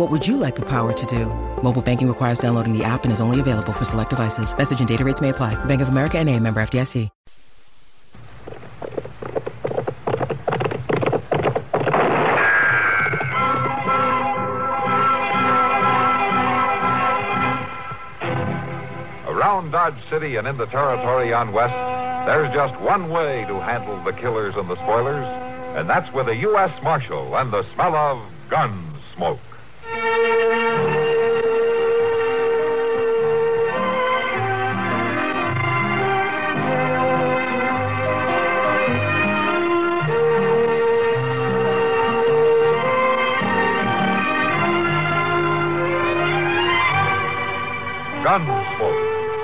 What would you like the power to do? Mobile banking requires downloading the app and is only available for select devices. Message and data rates may apply. Bank of America and a member FDIC. Around Dodge City and in the territory on West, there's just one way to handle the killers and the spoilers, and that's with a U.S. Marshal and the smell of gun smoke.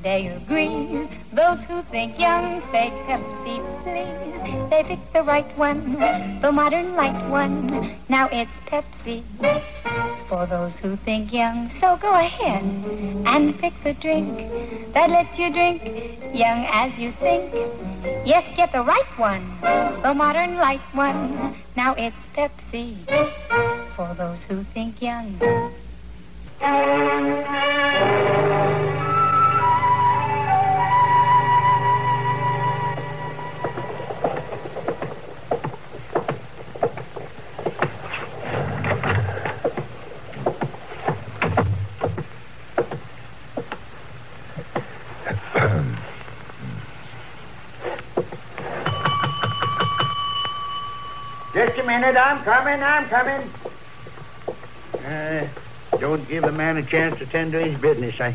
Today agrees. Those who think young say Pepsi, please. They pick the right one, the modern light one. Now it's Pepsi. For those who think young, so go ahead and pick the drink that lets you drink young as you think. Yes, get the right one, the modern light one. Now it's Pepsi. For those who think young. Minute, I'm coming, I'm coming. Uh, don't give a man a chance to tend to his business. I.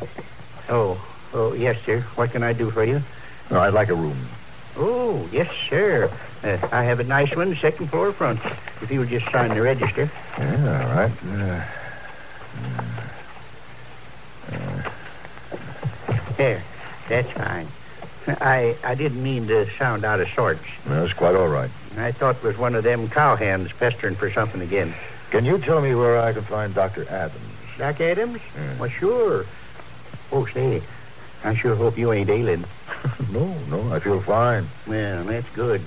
Oh, oh, yes, sir. What can I do for you? Oh, I'd like a room. Oh, yes, sir. Uh, I have a nice one, second floor front. If you would just sign the register. Yeah, all right. Uh, There, that's fine. I I didn't mean to sound out of sorts. that's quite all right. I thought it was one of them cowhands pestering for something again. Can you tell me where I can find Dr. Adams? Doc Adams? Yeah. Well, sure. Oh, say, I sure hope you ain't ailing. no, no, I feel fine. Well, that's good.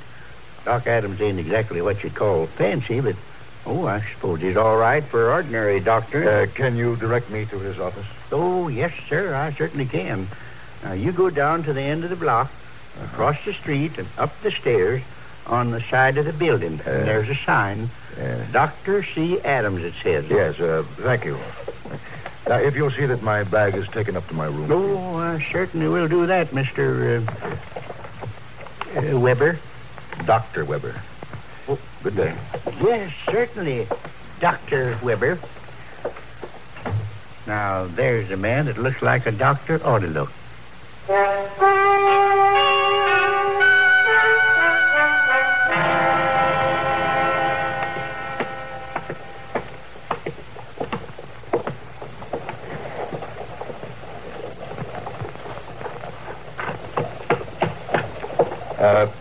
Doc Adams ain't exactly what you'd call fancy, but, oh, I suppose he's all right for ordinary doctor. Uh, can you direct me to his office? oh, yes, sir, I certainly can. Now, you go down to the end of the block, across the street, and up the stairs on the side of the building. Uh, there's a sign. yeah. Dr. C. Adams, it says. Yes, uh, thank you. Now, if you'll see that my bag is taken up to my room. Oh, I certainly will do that, Mr. Uh, uh, Weber. Dr. Weber. Oh, good day. Yes, certainly, Dr. Weber. Now, there's a man that looks like a doctor ought to look.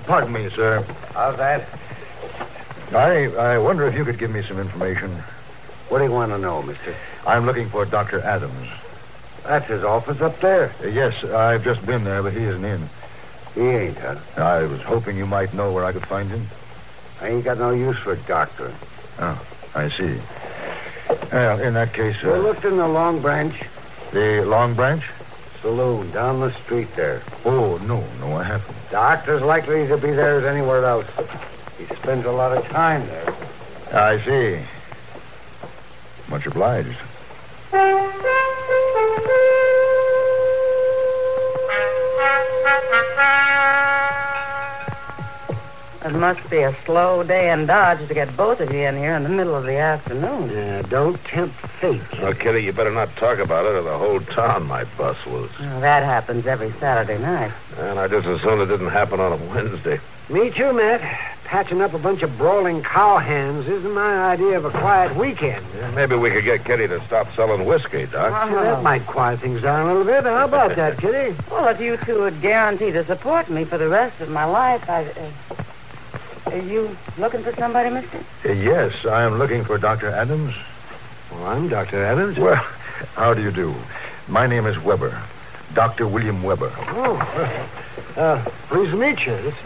Pardon me, sir. How's that? I, I wonder if you could give me some information. What do you want to know, mister? I'm looking for Dr. Adams. That's his office up there. Uh, yes, I've just been there, but he isn't in. He ain't, huh? I was hoping you might know where I could find him. I ain't got no use for a doctor. Oh, I see. Well, in that case, uh, looked in the Long Branch the Long Branch? Saloon down the street there. Oh, no, no, I haven't. Doctor's likely to be there as anywhere else. He spends a lot of time there. I see. Much obliged. It must be a slow day in Dodge to get both of you in here in the middle of the afternoon. Uh, don't tempt fate. Well, Kitty, you better not talk about it or the whole town might bust loose. Well, that happens every Saturday night. And I just as soon it didn't happen on a Wednesday. Me too, Matt. Patching up a bunch of brawling cowhands isn't my idea of a quiet weekend. Yeah, maybe we could get Kitty to stop selling whiskey, Doc. Well, that might quiet things down a little bit. How about that, Kitty? Well, if you two would guarantee to support me for the rest of my life, I. Uh, are you looking for somebody, mister? Uh, yes, I am looking for Dr. Adams. Well, I'm Dr. Adams. Well, how do you do? My name is Weber. Dr. William Weber. Oh, uh, pleased to meet you. This is,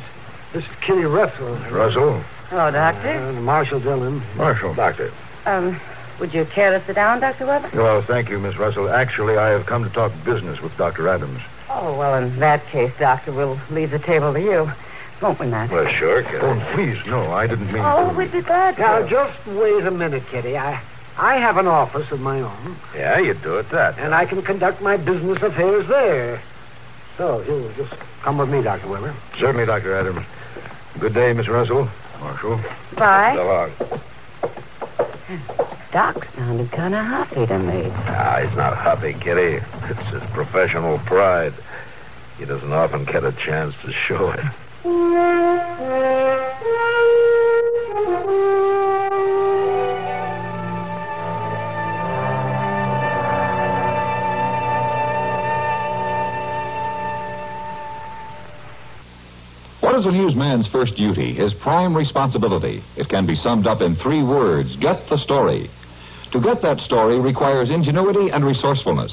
this is Kitty Russell. Russell? Hello, Doctor. Uh, Marshall Dillon. Marshall. Doctor. Um, would you care to sit down, Dr. Weber? Well, thank you, Miss Russell. Actually, I have come to talk business with Dr. Adams. Oh, well, in that case, Doctor, we'll leave the table to you. Won't we, Matt? Well, sure, Kitty. Oh, please, no, I didn't mean Oh, to. we'd be glad to. Now, just wait a minute, Kitty. I, I have an office of my own, Yeah, you do it that. and I can conduct my business affairs there. So, you'll just come with me, Dr. Weber. Certainly, Dr. Adams. Good day, Miss Russell. Marshall. Bye. So long. Doc sounded kind of huffy to me. Ah, he's not huffy, Kitty. It's his professional pride. He doesn't often get a chance to show it. What is a newsman's first duty? His prime responsibility. It can be summed up in three words get the story. To get that story requires ingenuity and resourcefulness.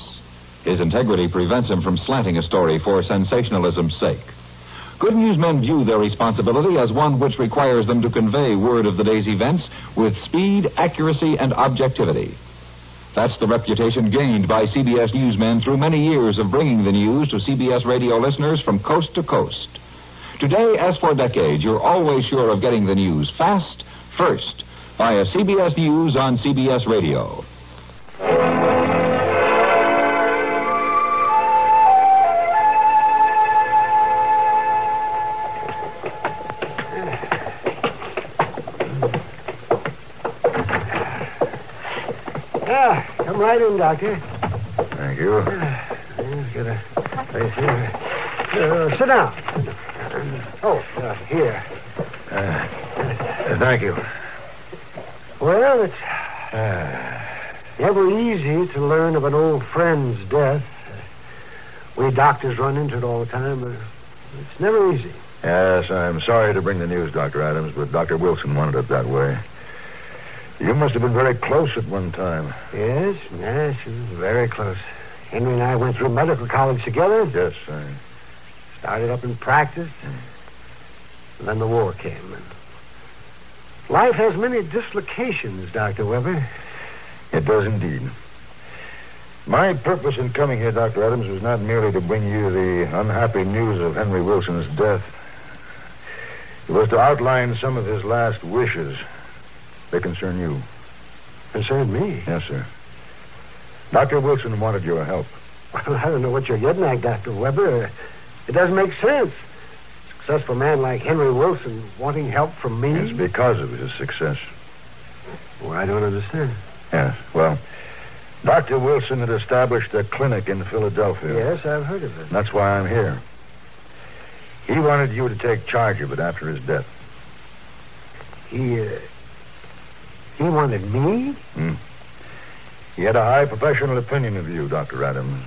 His integrity prevents him from slanting a story for sensationalism's sake. Good newsmen view their responsibility as one which requires them to convey word of the day's events with speed, accuracy, and objectivity. That's the reputation gained by CBS newsmen through many years of bringing the news to CBS radio listeners from coast to coast. Today, as for decades, you're always sure of getting the news fast, first, via CBS News on CBS Radio. Ah, come right in, Doctor. Thank you. Let's get a place here. Uh, sit down. Oh, uh, here. Uh, thank you. Well, it's never easy to learn of an old friend's death. We doctors run into it all the time, but it's never easy. Yes, I'm sorry to bring the news, Dr. Adams, but Dr. Wilson wanted it that way. You must have been very close at one time. Yes, yes, very close. Henry and I went through medical college together. Yes, I... Started up in practice. Hmm. And then the war came. Life has many dislocations, Dr. Weber. It does indeed. My purpose in coming here, Dr. Adams, was not merely to bring you the unhappy news of Henry Wilson's death. It was to outline some of his last wishes. They concern you. Concern me. Yes, sir. Dr. Wilson wanted your help. Well, I don't know what you're getting at, Dr. Weber. It doesn't make sense. A successful man like Henry Wilson wanting help from me. It's because of his success. Well, I don't understand. Yes, well, Dr. Wilson had established a clinic in Philadelphia. Yes, I've heard of it. That's why I'm here. He wanted you to take charge of it after his death. He, uh, he wanted me? He had a high professional opinion of you, Dr. Adams.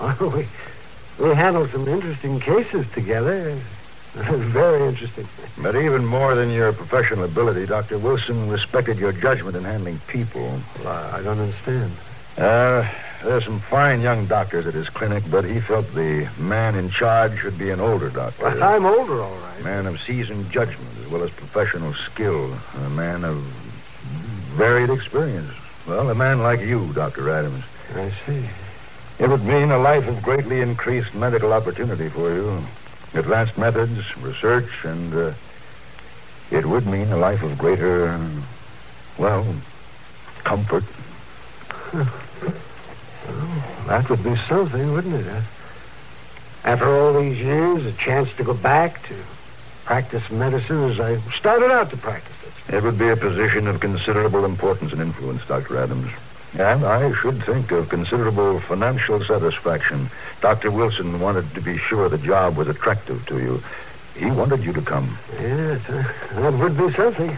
Oh, we, we handled some interesting cases together. Very interesting. But even more than your professional ability, Dr. Wilson respected your judgment in handling people. Well, I I don't understand. Uh, there's some fine young doctors at his clinic, but he felt the man in charge should be an older doctor. Well, I'm older, all right. A man of seasoned judgment as well as professional skill. A man of varied experience. Well, a man like you, Dr. Adams. I see. It would mean a life of greatly increased medical opportunity for you. Advanced methods, research, and uh, it would mean a life of greater Well, comfort. That would be something, wouldn't it? Huh? After all these years, a chance to go back to practice medicine as I started out to practice it. It would be a position of considerable importance and influence, Dr. Adams. And I should think of considerable financial satisfaction. Dr. Wilson wanted to be sure the job was attractive to you. He wanted you to come. Yes, uh, that would be something.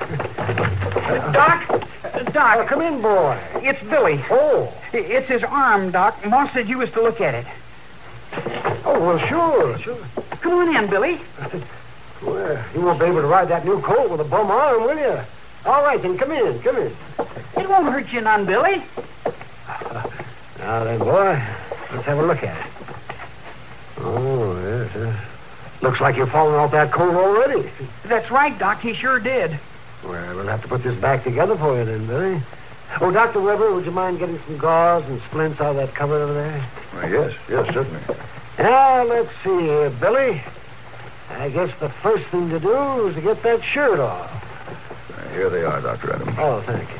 Doc? Doc. Oh, come in, boy. It's Billy. Oh. It's his arm, Doc. Moss said you was to look at it. Oh, well, sure, sure. Come on in, Billy. Well, you won't be able to ride that new colt with a bum arm, will you? All right, then, come in, come in. It won't hurt you none, Billy. Now then, boy, let's have a look at it. Oh, yes, uh, looks like you've fallen off that colt already. That's right, Doc. He sure did. Well, we'll have to put this back together for you then, Billy. Oh, Dr. Weber, would you mind getting some gauze and splints out of that cupboard over there? Uh, yes, yes, certainly. Now, let's see here, Billy. I guess the first thing to do is to get that shirt off. Uh, here they are, Dr. Adams. Oh, thank you.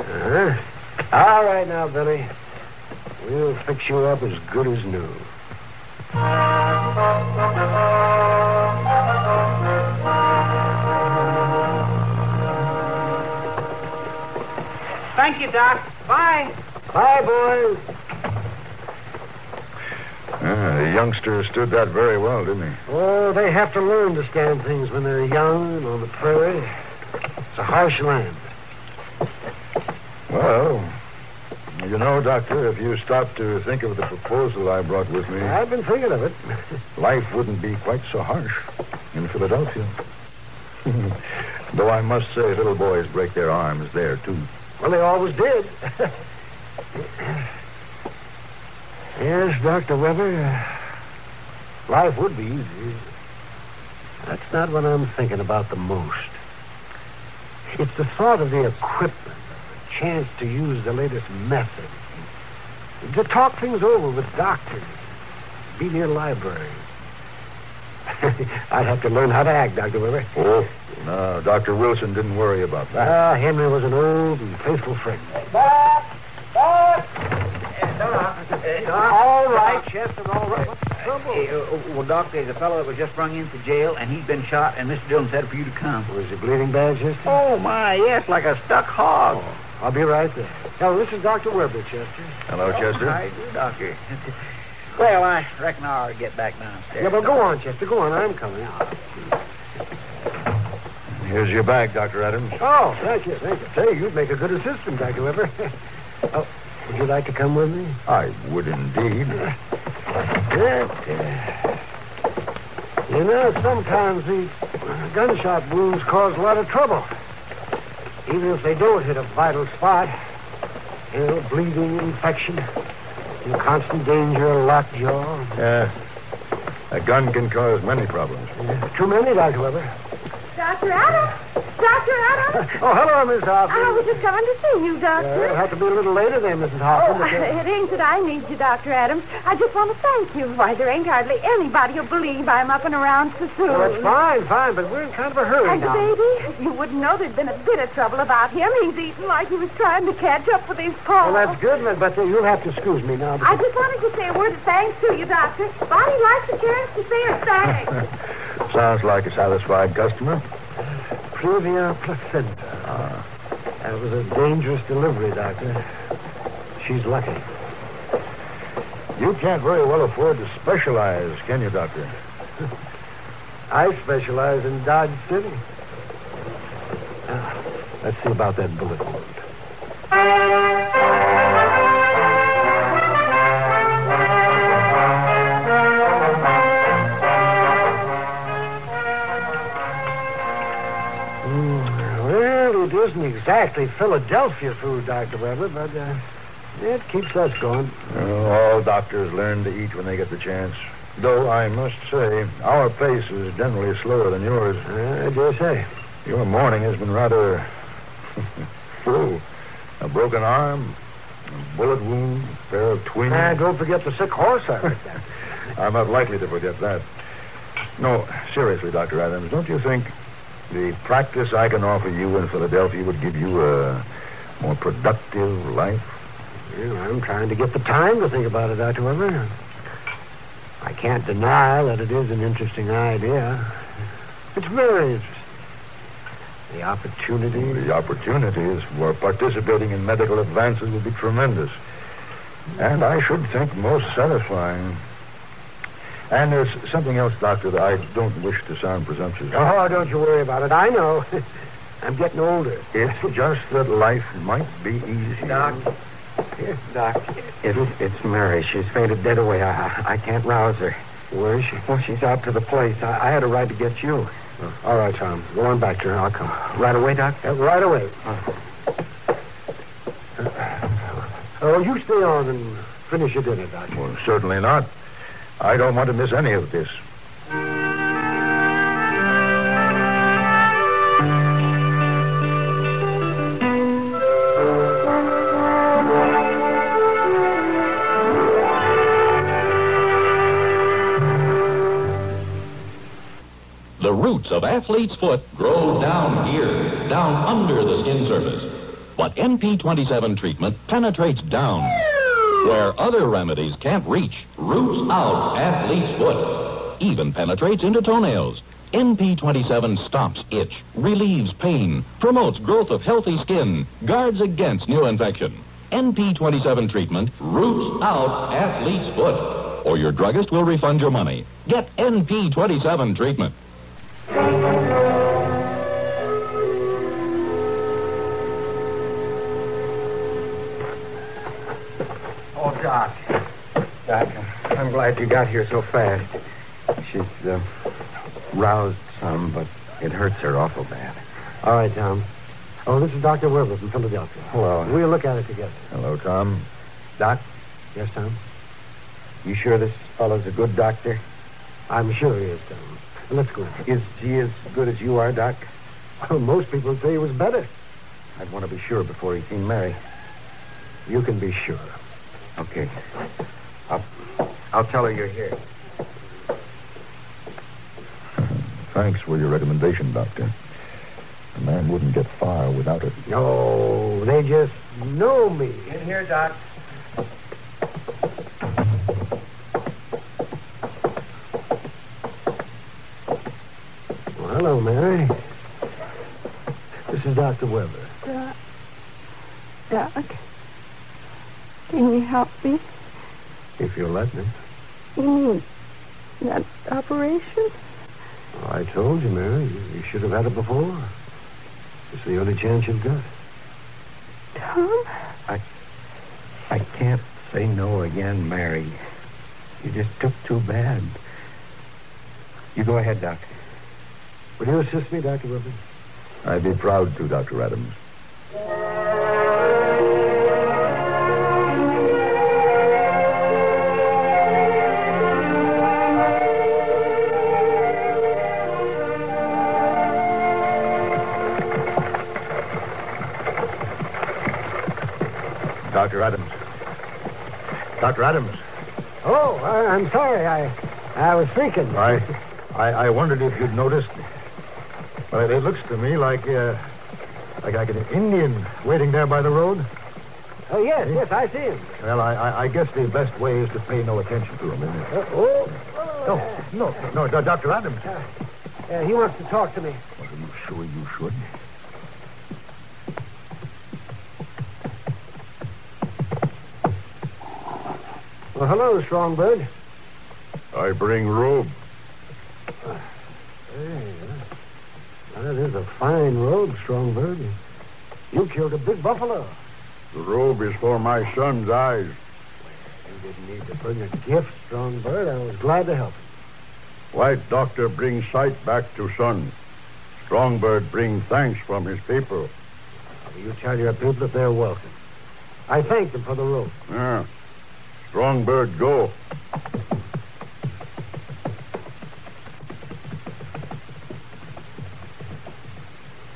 Uh-huh. All right now, Billy. We'll fix you up as good as new. Thank you, Doc. Bye. Bye, boys. Youngster stood that very well, didn't he? Oh, they have to learn to stand things when they're young and on the prairie. It's a harsh land. Well, you know, Doctor, if you stop to think of the proposal I brought with me, I've been thinking of it. life wouldn't be quite so harsh in Philadelphia. Though I must say, little boys break their arms there, too. Well, they always did. yes, Dr. Weber, uh, life would be easy. That's not what I'm thinking about the most. It's the thought of the equipment, the chance to use the latest method, to talk things over with doctors, be near libraries. I'd have to learn how to act, Dr. Weber. Oh, no, Dr. Wilson didn't worry about that. Ah, Henry was an old and faithful friend. All right, Chester, all right. What's the trouble? Hey, uh, uh, well, Doc, there's a fellow that was just brung into jail, and he's been shot, and Mr. Dillon said for you to come. Was he bleeding bad, Chester? Oh, my, yes, like a stuck hog. I'll be right there. Hello, this is Dr. Weber, Chester. Hello, Chester. How do, Doctor? well, I reckon I ought to get back downstairs. Yeah, but go on, Chester. Go on. I'm coming. out. Here's your bag, Dr. Adams. Oh, thank you, thank you. Say, you'd make a good assistant, Dr. Weber. oh, would you like to come with me? I would indeed. Yes. uh, You know, sometimes these gunshot wounds cause a lot of trouble. Even if they don't hit a vital spot. You know, bleeding, infection, in constant danger of lockjaw. Yeah. A gun can cause many problems. Yeah, Too many, Dr. Weber. Dr. Adams? Dr. Adams? Oh, hello, Miss Hoffman. I was just coming to see you, Doctor. Uh, I'll have to be a little later there, Mrs. Oh, Hoffman. uh, it ain't that I need you, Dr. Adams. I just want to thank you. Why, there ain't hardly anybody who'll believe I'm up and around so soon. well, that's fine, fine, but we're in kind of a hurry And now. baby? You wouldn't know there'd been a bit of trouble about him. He's eating like he was trying to catch up with his paw. Well, that's good, but- but uh, you'll have to excuse me now. I just wanted to say a word of thanks to you, Doctor. Bonnie likes a chance to say her thanks. Sounds like a satisfied customer. Previa placenta. Ah. That was a dangerous delivery, Doctor. She's lucky. You can't very well afford to specialize, can you, Doctor? I specialize in Dodge City. Now, let's see about that bullet wound. Exactly Philadelphia food, Dr. Weber, but uh, it keeps us going. All doctors learn to eat when they get the chance. Though I must say, our pace is generally slower than yours. I dare say. Your morning has been rather full. A broken arm, a bullet wound, a pair of twins. Ah, don't forget the sick horse I heard that. I'm not likely to forget that. No, seriously, Dr. Adams, don't you think The practice I can offer you in Philadelphia would give you a more productive life. Well, I'm trying to get the time to think about it, Dr. Weber. I can't deny that it is an interesting idea. It's very interesting. The opportunity. The opportunities for participating in medical advances would be tremendous. And I should think most satisfying. And there's something else, Doctor, that I don't wish to sound presumptuous. Oh, don't you worry about it. I know. I'm getting older. It's just that life might be easier. Doc. Yes, Doc. It, it's Mary. She's fainted dead away. I, I can't rouse her. Where is she? Well, she's out to the place. I, I had a ride to get you. Oh, all right, Tom. Go on back to her. I'll come. Right away, Doc? Uh, right away. Oh, you stay on and finish your dinner, Doctor. Well, certainly not. I don't want to miss any of this. The roots of athlete's foot grow down here, down under the skin surface. But NP27 treatment penetrates down where other remedies can't reach. Roots out athlete's foot. Even penetrates into toenails. NP27 stops itch, relieves pain, promotes growth of healthy skin, guards against new infection. NP27 treatment roots out athlete's foot. Or your druggist will refund your money. Get NP27 treatment. Doc. Doc, I'm glad you got here so fast. She's uh, roused some, but it hurts her awful bad. All right, Tom. Oh, this is Dr. Weber from Philadelphia. Hello. We'll look at it together. Hello, Tom. Doc, Yes, Tom? you sure this fellow's a good doctor? I'm sure he is, Tom. Let's go. Is he as good as you are, Doc? Well, most people would say he was better. I'd want to be sure before he seen Mary. You can be sure. Okay. I'll, I'll tell her you're here. Thanks for your recommendation, Doctor. A man wouldn't get far without it. No, they just know me. In here, Doc. Well, hello, Mary. This is Dr. Weber. Doc. Doc. Can you help me? If you'll let me. You mean that operation? Oh, I told you, Mary. You, you should have had it before. It's the only chance you've got. Tom? I I can't say no again, Mary. You just took too bad. You go ahead, Doc. Will you assist me, Dr. Weber? I'd be proud to, Dr. Adams. Dr. Adams. Oh, I, I'm sorry. I I was thinking. I, I, I wondered if you'd noticed. Well, it looks to me like, uh, like, like an Indian waiting there by the road. Oh, yes, yes, I see him. Well, I, I, I guess the best way is to pay no attention to him, isn't it? Uh, oh, No, no, no, Dr. Adams. uh, he wants to talk to me. Are you sure you should? Well, hello, Strongbird. I bring robe. Hey, that is a fine robe, Strongbird. You killed a big buffalo. The robe is for my son's eyes. You didn't need to bring a gift, Strongbird. I was glad to help. White doctor brings sight back to son. Strongbird bring thanks from his people. You tell your people that they're welcome. I thank them for the robe. Yeah. Strongbird go.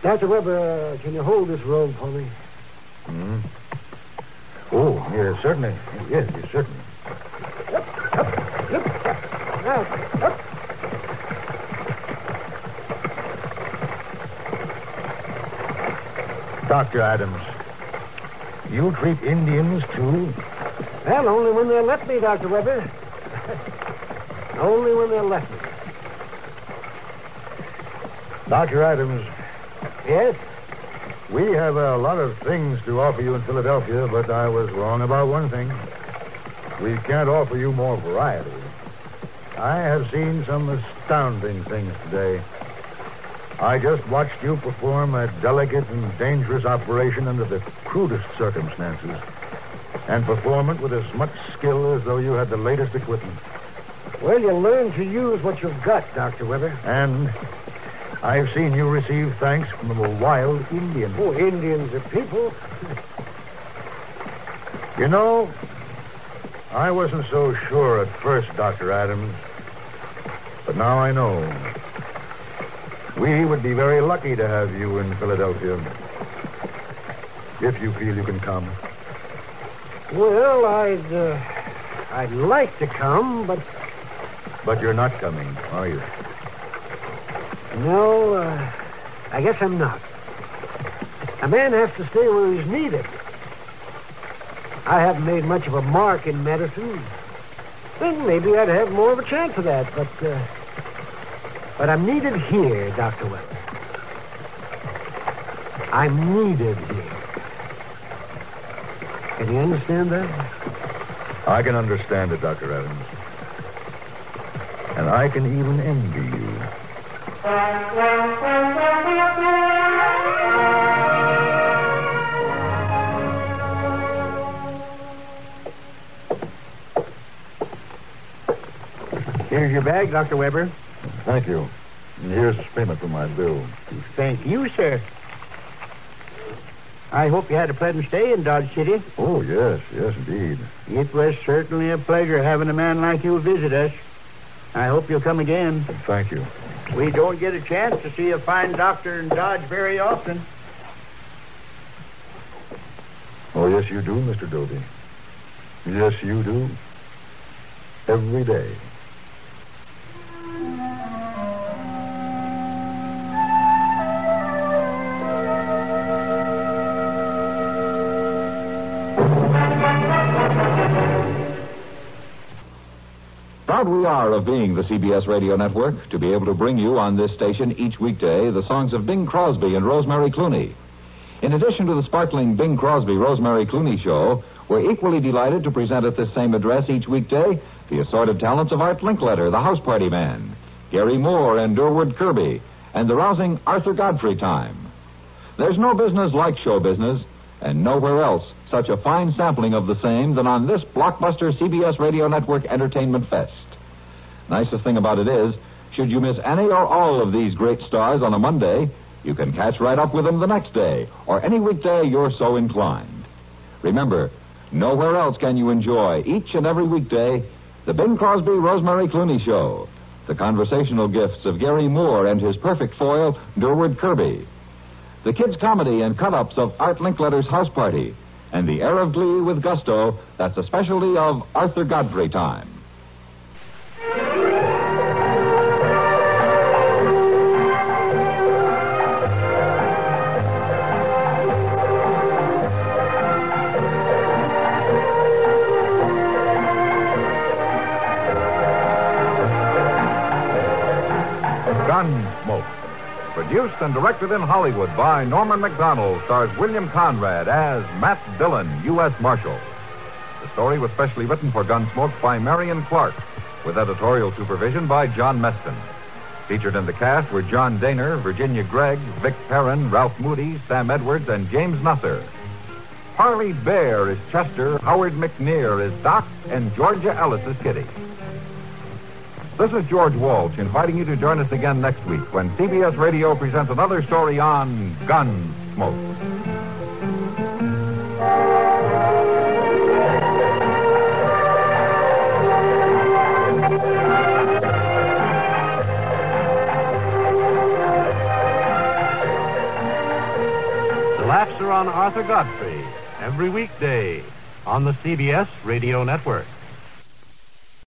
Dr. Weber, uh, can you hold this robe for me? Hmm? Oh, yes, certainly. Yes, yes, certainly. Now, up. Dr. Adams, you treat Indians too? Well, only when they'll let me, Dr. Weber. only when they'll let me. Dr. Adams, Yes? we have a lot of things to offer you in Philadelphia, but I was wrong about one thing. We can't offer you more variety. I have seen some astounding things today. I just watched you perform a delicate and dangerous operation under the crudest circumstances and perform it with as much skill as though you had the latest equipment. Well, you learn to use what you've got, Dr. Weber. And I've seen you receive thanks from a wild Indian. Oh, Indians are people. You know, I wasn't so sure at first, Dr. Adams. But now I know. We would be very lucky to have you in Philadelphia. If you feel you can come. Well, I'd, uh, I'd like to come, but But you're not coming, are you? no, uh, I guess I'm not. A man has to stay where he's needed. I haven't made much of a mark in medicine. Then maybe I'd have more of a chance of that, but, uh, but I'm needed here, Dr. Weber. I'm needed here. Can you understand that? I can understand it, Dr. Adams. And I can even envy you. Here's your bag, Dr. Weber. Thank you. And here's payment for my bill. Thank you, sir. I hope you had a pleasant stay in Dodge City. Oh, yes, yes, indeed. It was certainly a pleasure having a man like you visit us. I hope you'll come again. Thank you. We don't get a chance to see a fine doctor in Dodge very often. Oh, yes, you do, Mr. Doby. Yes, you do. Every day. Proud we are of being the CBS Radio Network to be able to bring you on this station each weekday the songs of Bing Crosby and Rosemary Clooney. In addition to the sparkling Bing Crosby Rosemary Clooney show, we're equally delighted to present at this same address each weekday the assorted talents of Art Linkletter, the House Party Man, Garry Moore and Durward Kirby, and the rousing Arthur Godfrey time. There's no business like show business, and nowhere else such a fine sampling of the same than on this blockbuster CBS Radio Network Entertainment Fest. Nicest thing about it is, should you miss any or all of these great stars on a Monday, you can catch right up with them the next day, or any weekday you're so inclined. Remember, nowhere else can you enjoy each and every weekday the Bing Crosby Rosemary Clooney Show, the conversational gifts of Garry Moore and his perfect foil, Durward Kirby, the kids' comedy and cut ups of Art Linkletter's House Party, and the air of glee with gusto that's a specialty of Arthur Godfrey time. Produced and directed in Hollywood by Norman Macdonnell, stars William Conrad as Matt Dillon, U.S. Marshal. The story was specially written for Gunsmoke by Marion Clark, with editorial supervision by John Meston. Featured in the cast were John Dehner, Virginia Gregg, Vic Perrin, Ralph Moody, Sam Edwards, and James Nusser. Parley Baer is Chester, Howard McNear is Doc, and Georgia Ellis is Kitty. This is George Walsh inviting you to join us again next week when CBS Radio presents another story on Gunsmoke. The laughs are on Arthur Godfrey every weekday on the CBS Radio Network.